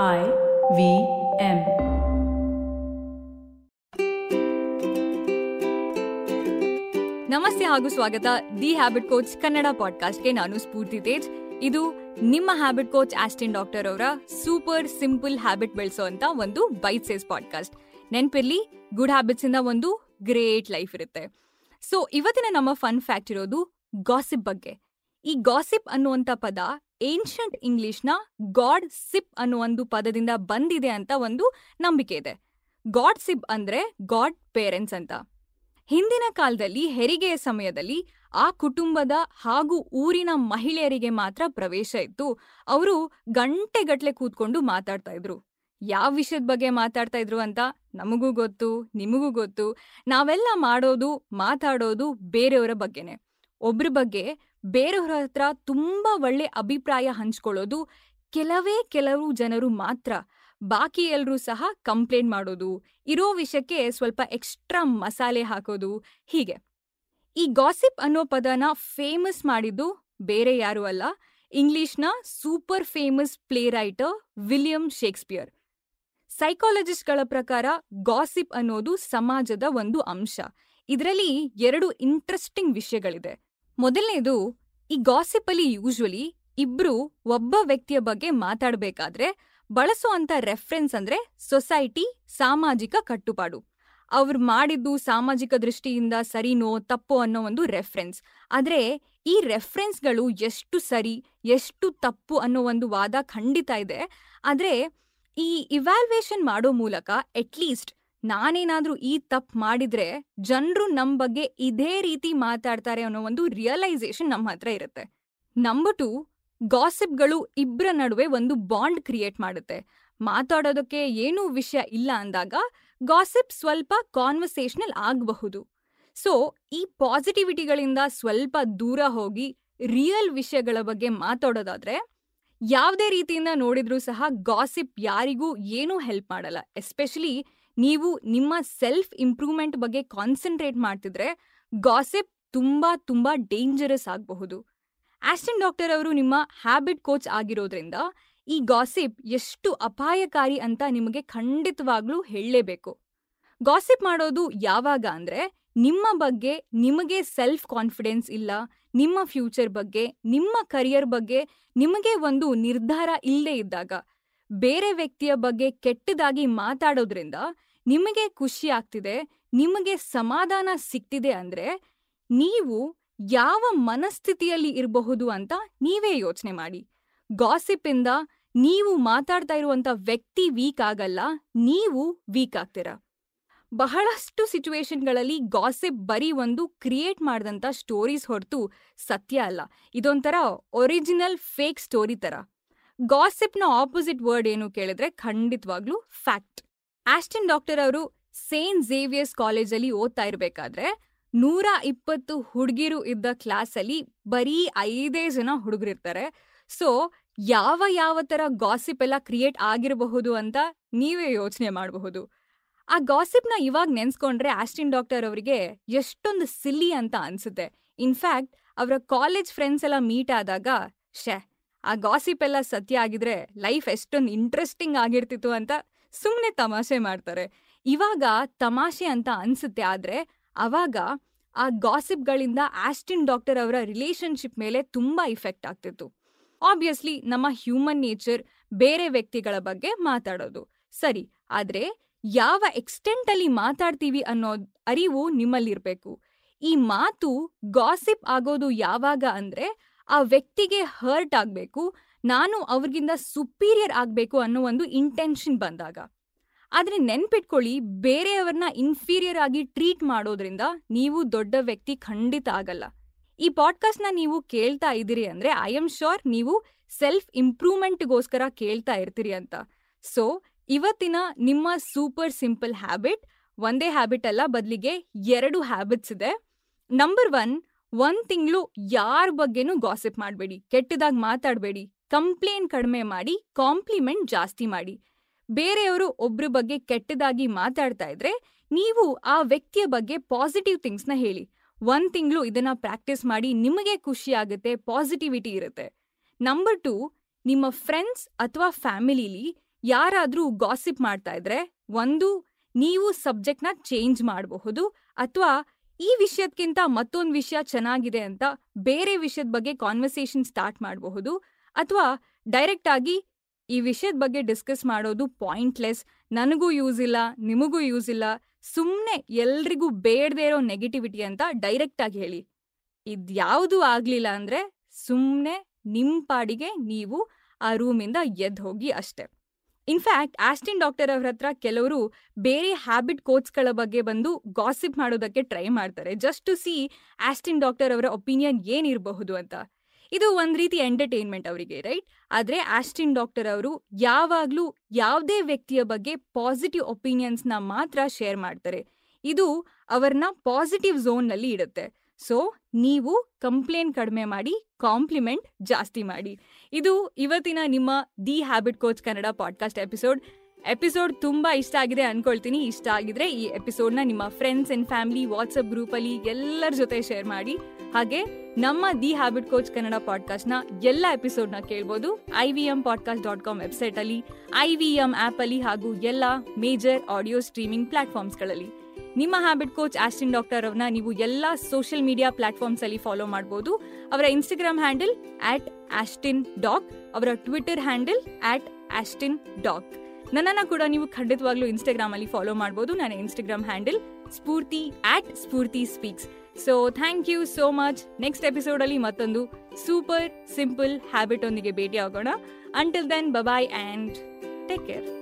I V M. ನಮಸ್ತೆ ಹಾಗೂ ಸ್ವಾಗತ. ದಿ ಹ್ಯಾಬಿಟ್ ಕೋಚ್ ಕನ್ನಡ ಪಾಡ್ಕಾಸ್ಟ್ಗೆ ನಾನು ಸ್ಫೂರ್ತಿ ತೇಜ್. ಇದು ನಿಮ್ಮ ಹ್ಯಾಬಿಟ್ ಕೋಚ್ ಆಸ್ಟಿನ್ ಡಾಕ್ಟರ್ ಅವರ ಸೂಪರ್ ಸಿಂಪಲ್ ಹ್ಯಾಬಿಟ್ ಬೆಳೆಸೋ ಅಂತ ಒಂದು ಬೈಟ್ ಸೇಸ್ ಪಾಡ್ಕಾಸ್ಟ್ ನೆನ್ಪಿರ್ಲಿ ಗುಡ್ ಹ್ಯಾಬಿಟ್ಸ್ ಇಂದ ಒಂದು ಗ್ರೇಟ್ ಲೈಫ್ ಇರುತ್ತೆ. ಸೊ ಇವತ್ತಿನ ನಮ್ಮ ಫನ್ ಫ್ಯಾಕ್ಟ್ ಇರೋದು ಗಾಸಿಪ್ ಬಗ್ಗೆ. ಈ ಗಾಸಿಪ್ ಅನ್ನುವಂಥ ಪದ ಏನ್ಷಂಟ್ ಇಂಗ್ಲಿಷ್ನ ಗಾಡ್ ಸಿಪ್ ಅನ್ನೋ ಒಂದು ಪದದಿಂದ ಬಂದಿದೆ ಅಂತ ಒಂದು ನಂಬಿಕೆ ಇದೆ. ಗಾಡ್ ಸಿಪ್ ಅಂದ್ರೆ ಗಾಡ್ ಪೇರೆಂಟ್ಸ್ ಅಂತ. ಹಿಂದಿನ ಕಾಲದಲ್ಲಿ ಹೆರಿಗೆಯ ಸಮಯದಲ್ಲಿ ಆ ಕುಟುಂಬದ ಹಾಗೂ ಊರಿನ ಮಹಿಳೆಯರಿಗೆ ಮಾತ್ರ ಪ್ರವೇಶ ಇತ್ತು. ಅವರು ಗಂಟೆಗಟ್ಲೆ ಕೂತ್ಕೊಂಡು ಮಾತಾಡ್ತಾ ಇದ್ರು. ಯಾವ ವಿಷಯದ ಬಗ್ಗೆ ಮಾತಾಡ್ತಾ ಇದ್ರು ಅಂತ ನಮಗೂ ಗೊತ್ತು, ನಿಮಗೂ ಗೊತ್ತು. ನಾವೆಲ್ಲ ಮಾಡೋದು, ಮಾತಾಡೋದು ಬೇರೆಯವರ ಬಗ್ಗೆನೆ. ಒಬ್ರ ಬಗ್ಗೆ ಬೇರೆಯವ್ರ ಹತ್ರ ತುಂಬಾ ಒಳ್ಳೆ ಅಭಿಪ್ರಾಯ ಹಂಚ್ಕೊಳ್ಳೋದು ಕೆಲವೇ ಕೆಲವು ಜನರು ಮಾತ್ರ. ಬಾಕಿ ಎಲ್ಲರೂ ಸಹ ಕಂಪ್ಲೇಂಟ್ ಮಾಡೋದು, ಇರೋ ವಿಷಯಕ್ಕೆ ಸ್ವಲ್ಪ ಎಕ್ಸ್ಟ್ರಾ ಮಸಾಲೆ ಹಾಕೋದು, ಹೀಗೆ. ಈ ಗಾಸಿಪ್ ಅನ್ನೋ ಪದನ ಫೇಮಸ್ ಮಾಡಿದ್ದು ಬೇರೆ ಯಾರು ಅಲ್ಲ, ಇಂಗ್ಲಿಷ್ನ super famous play writer William Shakespeare. ಸೈಕಾಲಜಿಸ್ಟ್ಗಳ ಪ್ರಕಾರ ಗಾಸಿಪ್ ಅನ್ನೋದು ಸಮಾಜದ ಒಂದು ಅಂಶ. ಇದರಲ್ಲಿ ಎರಡು ಇಂಟ್ರೆಸ್ಟಿಂಗ್ ವಿಷಯಗಳಿದೆ. ಮೊದಲನೇದು, ಈ ಗಾಸಿಪ್ ಅಲ್ಲಿ ಯೂಶ್ವಲಿ ಇಬ್ರು ಒಬ್ಬ ವ್ಯಕ್ತಿಯ ಬಗ್ಗೆ ಮಾತಾಡಬೇಕಾದ್ರೆ ಬಳಸುವಂತ ರೆಫರೆನ್ಸ್ ಅಂದ್ರೆ ಸೊಸೈಟಿ ಸಾಮಾಜಿಕ ಕಟ್ಟುಪಾಡು. ಅವ್ರು ಮಾಡಿದ್ದು ಸಾಮಾಜಿಕ ದೃಷ್ಟಿಯಿಂದ ಸರಿನೋ ತಪ್ಪೋ ಅನ್ನೋ ಒಂದು ರೆಫರೆನ್ಸ್ ಆದ್ರೆ ಈ ರೆಫರೆನ್ಸ್ಗಳು ಎಷ್ಟು ಸರಿ, ಎಷ್ಟು ತಪ್ಪು ಅನ್ನೋ ಒಂದು ವಾದ ಖಂಡಿತ ಇದೆ. ಆದ್ರೆ ಈ ಇವ್ಯಾಲ್ವೇಷನ್ ಮಾಡೋ ಮೂಲಕ ಅಟ್ಲೀಸ್ಟ್ ನಾನೇನಾದ್ರೂ ಈ ತಪ್ಪು ಮಾಡಿದ್ರೆ ಜನರು ನಮ್ ಬಗ್ಗೆ ಇದೇ ರೀತಿ ಮಾತಾಡ್ತಾರೆ ಅನ್ನೋ ಒಂದು ರಿಯಲೈಸೇಷನ್ ನಮ್ಮ ಹತ್ರ ಇರುತ್ತೆ. ನಂಬರ್ ಟು ಗಾಸಿಪ್ಗಳು ಇಬ್ಬರ ನಡುವೆ ಒಂದು ಬಾಂಡ್ ಕ್ರಿಯೇಟ್ ಮಾಡುತ್ತೆ. ಮಾತಾಡೋದಕ್ಕೆ ಏನೂ ವಿಷಯ ಇಲ್ಲ ಅಂದಾಗ ಗಾಸಿಪ್ ಸ್ವಲ್ಪ ಕಾನ್ವರ್ಸೇಷನಲ್ ಆಗಬಹುದು. ಸೊ ಈ ಪಾಸಿಟಿವಿಟಿಗಳಿಂದ ಸ್ವಲ್ಪ ದೂರ ಹೋಗಿ ರಿಯಲ್ ವಿಷಯಗಳ ಬಗ್ಗೆ ಮಾತಾಡೋದಾದ್ರೆ ಯಾವುದೇ ರೀತಿಯಿಂದ ನೋಡಿದ್ರೂ ಸಹ ಗಾಸಿಪ್ ಯಾರಿಗೂ ಏನೂ ಹೆಲ್ಪ್ ಮಾಡಲ್ಲ. ಎಸ್ಪೆಷಲಿ ನೀವು ನಿಮ್ಮ ಸೆಲ್ಫ್ ಇಂಪ್ರೂವ್ಮೆಂಟ್ ಬಗ್ಗೆ ಕಾನ್ಸಂಟ್ರೇಟ್ ಮಾಡ್ತಿದ್ರೆ ಗಾಸಿಪ್ ತುಂಬಾ ತುಂಬಾ ಡೇಂಜರಸ್ ಆಗಬಹುದು. ಆಸ್ಟಿನ್ ಡಾಕ್ಟರ್ ಅವರು ನಿಮ್ಮ ಹ್ಯಾಬಿಟ್ ಕೋಚ್ ಆಗಿರೋದ್ರಿಂದ ಈ ಗಾಸಿಪ್ ಎಷ್ಟು ಅಪಾಯಕಾರಿ ಅಂತ ನಿಮಗೆ ಖಂಡಿತವಾಗ್ಲೂ ಹೇಳಲೇಬೇಕು. ಗಾಸಿಪ್ ಮಾಡೋದು ಯಾವಾಗ ಅಂದ್ರೆ ನಿಮ್ಮ ಬಗ್ಗೆ ನಿಮಗೆ ಸೆಲ್ಫ್ ಕಾನ್ಫಿಡೆನ್ಸ್ ಇಲ್ಲ, ನಿಮ್ಮ ಫ್ಯೂಚರ್ ಬಗ್ಗೆ, ನಿಮ್ಮ ಕರಿಯರ್ ಬಗ್ಗೆ ನಿಮಗೆ ಒಂದು ನಿರ್ಧಾರ ಇಲ್ಲದೇ ಇದ್ದಾಗ. ಬೇರೆ ವ್ಯಕ್ತಿಯ ಬಗ್ಗೆ ಕೆಟ್ಟದಾಗಿ ಮಾತಾಡೋದ್ರಿಂದ ನಿಮಗೆ ಖುಷಿ ಆಗ್ತಿದೆ, ನಿಮಗೆ ಸಮಾಧಾನ ಸಿಗ್ತಿದೆ ಅಂದ್ರೆ ನೀವು ಯಾವ ಮನಸ್ಥಿತಿಯಲ್ಲಿ ಇರಬಹುದು ಅಂತ ನೀವೇ ಯೋಚನೆ ಮಾಡಿ. ಗಾಸಿಪ್ ಇಂದ ನೀವು ಮಾತಾಡ್ತಾ ಇರುವಂತ ವ್ಯಕ್ತಿ ವೀಕ್ ಆಗಲ್ಲ, ನೀವು ವೀಕ್ ಆಗ್ತೀರಾ. ಬಹಳಷ್ಟು ಸಿಚುವೇಶನ್ಗಳಲ್ಲಿ ಗಾಸಿಪ್ ಬರೀ ಒಂದು ಕ್ರಿಯೇಟ್ ಮಾಡಿದಂಥ ಸ್ಟೋರೀಸ್ ಹೊರತು ಸತ್ಯ ಅಲ್ಲ, ಇದೊಂಥರ ಒರಿಜಿನಲ್ ಫೇಕ್ ಸ್ಟೋರಿ ತರ. ಗಾಸಿಪ್ನ ಆಪೋಸಿಟ್ ವರ್ಡ್ ಏನು ಕೇಳಿದ್ರೆ ಖಂಡಿತವಾಗ್ಲೂ ಫ್ಯಾಕ್ಟ್ ಆಸ್ಟಿನ್ ಡಾಕ್ಟರ್ ಅವರು ಸೇಂಟ್ ಝೇವಿಯರ್ಸ್ ಕಾಲೇಜಲ್ಲಿ ಓದ್ತಾ ಇರಬೇಕಾದ್ರೆ ನೂರ ಇಪ್ಪತ್ತು ಹುಡುಗಿರು ಇದ್ದ ಕ್ಲಾಸಲ್ಲಿ ಬರೀ ಐದೇ ಜನ ಹುಡುಗರಿರ್ತಾರೆ. ಸೊ ಯಾವ ಯಾವ ಥರ ಗಾಸಿಪ್ ಎಲ್ಲ ಕ್ರಿಯೇಟ್ ಆಗಿರಬಹುದು ಅಂತ ನೀವೇ ಯೋಚನೆ ಮಾಡಬಹುದು. ಆ ಗಾಸಿಪ್ನ ಇವಾಗ ನೆನ್ಸ್ಕೊಂಡ್ರೆ ಆಸ್ಟಿನ್ ಡಾಕ್ಟರ್ ಅವರಿಗೆ ಎಷ್ಟೊಂದು ಸಿಲ್ಲಿ ಅಂತ ಅನ್ಸುತ್ತೆ. ಇನ್ಫ್ಯಾಕ್ಟ್ ಅವರ ಕಾಲೇಜ್ ಫ್ರೆಂಡ್ಸ್ ಎಲ್ಲ ಮೀಟ್ ಆದಾಗ ಶೇ ಆ ಗಾಸಿಪ್ ಎಲ್ಲ ಸತ್ಯ ಆಗಿದ್ರೆ ಲೈಫ್ ಎಷ್ಟೊಂದು ಇಂಟ್ರೆಸ್ಟಿಂಗ್ ಆಗಿರ್ತಿತ್ತು ಅಂತ ಸುಮ್ಮನೆ ತಮಾಷೆ ಮಾಡ್ತಾರೆ. ಇವಾಗ ತಮಾಷೆ ಅಂತ ಅನ್ಸುತ್ತೆ ಆದ್ರೆ ಅವಾಗ ಆ ಗಾಸಿಪ್ಗಳಿಂದ ಆಸ್ಟಿನ್ ಡಾಕ್ಟರ್ ಅವರ ರಿಲೇಶನ್ಶಿಪ್ ಮೇಲೆ ತುಂಬಾ ಇಫೆಕ್ಟ್ ಆಗ್ತಿತ್ತು. ಆಬ್ವಿಯಸ್ಲಿ ನಮ್ಮ ಹ್ಯೂಮನ್ ನೇಚರ್ ಬೇರೆ ವ್ಯಕ್ತಿಗಳ ಬಗ್ಗೆ ಮಾತಾಡೋದು. ಸರಿ, ಆದ್ರೆ ಯಾವ ಎಕ್ಸ್ಟೆಂಟ್ ಅಲ್ಲಿ ಮಾತಾಡ್ತೀವಿ ಅನ್ನೋ ಅರಿವು ನಿಮ್ಮಲ್ಲಿರ್ಬೇಕು. ಈ ಮಾತು ಗಾಸಿಪ್ ಆಗೋದು ಯಾವಾಗ ಅಂದ್ರೆ ಆ ವ್ಯಕ್ತಿಗೆ ಹರ್ಟ್ ಆಗಬೇಕು, ನಾನು ಅವ್ರಿಗಿಂತ ಸುಪೀರಿಯರ್ ಆಗಬೇಕು ಅನ್ನೋ ಒಂದು ಇಂಟೆನ್ಷನ್ ಬಂದಾಗ. ಆದರೆ ನೆನ್ಪಿಟ್ಕೊಳ್ಳಿ, ಬೇರೆಯವ್ರನ್ನ ಇನ್ಫೀರಿಯರ್ ಆಗಿ ಟ್ರೀಟ್ ಮಾಡೋದ್ರಿಂದ ನೀವು ದೊಡ್ಡ ವ್ಯಕ್ತಿ ಖಂಡಿತ ಆಗಲ್ಲ. ಈ ಪಾಡ್ಕಾಸ್ಟ್ನ ನೀವು ಕೇಳ್ತಾ ಇದ್ದೀರಿ ಅಂದ್ರೆ ಐ ಆಮ್ ಶ್ಯೂರ್ ನೀವು ಸೆಲ್ಫ್ ಇಂಪ್ರೂವ್ಮೆಂಟ್ಗೋಸ್ಕರ ಕೇಳ್ತಾ ಇರ್ತೀರಿ ಅಂತ. ಸೊ ಇವತ್ತಿನ ನಿಮ್ಮ ಸೂಪರ್ ಸಿಂಪಲ್ ಹ್ಯಾಬಿಟ್ ಒಂದೇ ಹ್ಯಾಬಿಟ್ ಅಲ್ಲ, ಬದಲಿಗೆ ಎರಡು ಹ್ಯಾಬಿಟ್ಸ್ ಇದೆ. ನಂಬರ್ ಒನ್ ಒಂದ್ ತಿಂಗಳು ಯಾರ ಬಗ್ಗೆನೂ ಗಾಸಿಪ್ ಮಾಡಬೇಡಿ, ಕೆಟ್ಟದಾಗಿ ಮಾತಾಡಬೇಡಿ ಕಂಪ್ಲೇಂಟ್ ಕಡಿಮೆ ಮಾಡಿ ಕಾಂಪ್ಲಿಮೆಂಟ್ ಜಾಸ್ತಿ ಮಾಡಿ. ಬೇರೆಯವರು ಒಬ್ರ ಬಗ್ಗೆ ಕೆಟ್ಟದಾಗಿ ಮಾತಾಡ್ತಾ ಇದ್ರೆ ನೀವು ಆ ವ್ಯಕ್ತಿಯ ಬಗ್ಗೆ ಪಾಸಿಟಿವ್ ಥಿಂಗ್ಸ್ನ ಹೇಳಿ. ಒಂದ್ ತಿಂಗಳು ಇದನ್ನ ಪ್ರಾಕ್ಟೀಸ್ ಮಾಡಿ ನಿಮಗೆ ಖುಷಿ ಆಗುತ್ತೆ ಪಾಸಿಟಿವಿಟಿ ಇರುತ್ತೆ. ನಂಬರ್ ಟು ನಿಮ್ಮ ಫ್ರೆಂಡ್ಸ್ ಅಥವಾ ಫ್ಯಾಮಿಲಿಲಿ ಯಾರಾದ್ರೂ ಗಾಸಿಪ್ ಮಾಡ್ತಾ ಇದ್ರೆ, ಒಂದು, ನೀವು ಸಬ್ಜೆಕ್ಟ್ನ ಚೇಂಜ್ ಮಾಡಬಹುದು ಅಥವಾ ಈ ವಿಷಯಕ್ಕಿಂತ ಮತ್ತೊಂದು ವಿಷಯ ಚೆನ್ನಾಗಿದೆ ಅಂತ ಬೇರೆ ವಿಷಯದ ಬಗ್ಗೆ ಕಾನ್ವರ್ಸೇಷನ್ ಸ್ಟಾರ್ಟ್ ಮಾಡಬಹುದು. ಅಥವಾ ಡೈರೆಕ್ಟ್ ಆಗಿ ಈ ವಿಷಯದ ಬಗ್ಗೆ ಡಿಸ್ಕಸ್ ಮಾಡೋದು ಪಾಯಿಂಟ್ಲೆಸ್ ನನಗೂ ಯೂಸ್ ಇಲ್ಲ, ನಿಮಗೂ ಯೂಸ್ ಇಲ್ಲ. ಸುಮ್ಮನೆ ಎಲ್ರಿಗೂ ಬೇಡದೇ ಇರೋ ನೆಗೆಟಿವಿಟಿ ಅಂತ ಡೈರೆಕ್ಟ್ ಆಗಿ ಹೇಳಿ. ಇದ್ಯಾವುದು ಆಗ್ಲಿಲ್ಲ ಅಂದ್ರೆ ಸುಮ್ಮನೆ ನಿಮ್ಮ ಪಾಡಿಗೆ ನೀವು ಆ ರೂಮಿಂದ ಎದ್ದು ಹೋಗಿ ಅಷ್ಟೆ. ಇನ್ಫ್ಯಾಕ್ಟ್ ಆಸ್ಟಿನ್ ಡಾಕ್ಟರ್ ಅವ್ರ ಹತ್ರ ಕೆಲವರು ಬೇರೆ ಹ್ಯಾಬಿಟ್ ಕೋಚ್ಗಳ ಬಗ್ಗೆ ಬಂದು ಗಾಸಿಪ್ ಮಾಡೋದಕ್ಕೆ ಟ್ರೈ ಮಾಡ್ತಾರೆ. Just to see Austin doctor ಅವರ ಒಪಿನಿಯನ್ ಏನಿರಬಹುದು ಅಂತ. ಇದು ಒಂದು ರೀತಿ ಎಂಟರ್ಟೈನ್ಮೆಂಟ್ ಅವರಿಗೆ ರೈಟ್ ಆದ್ರೆ ಆಸ್ಟಿನ್ ಡಾಕ್ಟರ್ ಅವರು ಯಾವಾಗಲೂ ಯಾವುದೇ ವ್ಯಕ್ತಿಯ ಬಗ್ಗೆ ಪಾಸಿಟಿವ್ ಒಪಿನಿಯನ್ಸ್ನ ಮಾತ್ರ ಶೇರ್ ಮಾಡ್ತಾರೆ. ಇದು ಅವರನ್ನ ಪಾಸಿಟಿವ್ ಝೋನ್ನಲ್ಲಿ ಇಡುತ್ತೆ. ಸೊ ನೀವು ಕಂಪ್ಲೇಂಟ್ ಕಡಿಮೆ ಮಾಡಿ ಕಾಂಪ್ಲಿಮೆಂಟ್ ಜಾಸ್ತಿ ಮಾಡಿ. ಇದು ಇವತ್ತಿನ ನಿಮ್ಮ the habit coach Kannada podcast episode episode ತುಂಬಾ ಇಷ್ಟ ಆಗಿದೆ ಅನ್ಕೊಳ್ತೀನಿ. ಇಷ್ಟ ಆಗಿದ್ರೆ ಈ ಎಪಿಸೋಡ್ನ ನಿಮ್ಮ ಫ್ರೆಂಡ್ಸ್ ಅಂಡ್ ಫ್ಯಾಮಿಲಿ ವಾಟ್ಸಪ್ ಗ್ರೂಪಲ್ಲಿ ಎಲ್ಲರ ಜೊತೆ ಶೇರ್ ಮಾಡಿ. ಹಾಗೆ ನಮ್ಮ ದಿ ಹ್ಯಾಬಿಟ್ ಕೋಚ್ ಕನ್ನಡ ಪಾಡ್ಕಾಸ್ಟ್ನ ಎಲ್ಲ ಎಪಿಸೋಡ್ನ ಕೇಳ್ಬೋದು. I V M podcast dot com ವೆಬ್ಸೈಟಲ್ಲಿ ಐ ವಿ ಎಂ ಆ್ಯಪಲ್ಲಿ ಹಾಗೂ ಎಲ್ಲ ಮೇಜರ್ ಆಡಿಯೋ ಸ್ಟ್ರೀಮಿಂಗ್ ಪ್ಲಾಟ್ಫಾರ್ಮ್ಸ್ಗಳಲ್ಲಿ ನಿಮ್ಮ ಹ್ಯಾಬಿಟ್ ಕೋಚ್ ಆಸ್ಟಿನ್ ಡಾಕ್ಟರ್ ಅವ್ರನ್ನ ನೀವು ಎಲ್ಲ ಸೋಷಿಯಲ್ ಮೀಡಿಯಾ ಪ್ಲಾಟ್ಫಾರ್ಮ್ಸ್ ಅಲ್ಲಿ ಫಾಲೋ ಮಾಡಬಹುದು ಅವರ Instagram handle at Austin doc ಅವರ Twitter handle at Austin doc ನನ್ನನ್ನು ಕೂಡ ನೀವು ಖಂಡಿತವಾಗ್ಲೂ ಇನ್ಸ್ಟಾಗ್ರಾಮ್ ಅಲ್ಲಿ ಫಾಲೋ ಮಾಡಬಹುದು ನನ್ನ Instagram handle Spoorthi at Spoorthi speaks so thank you so much next episode ಅಲ್ಲಿ ಮತ್ತೊಂದು ಸೂಪರ್ ಸಿಂಪಲ್ ಹ್ಯಾಬಿಟ್ ಒಂದಿಗೆ ಭೇಟಿ ಆಗೋಣ until then bye bye and take care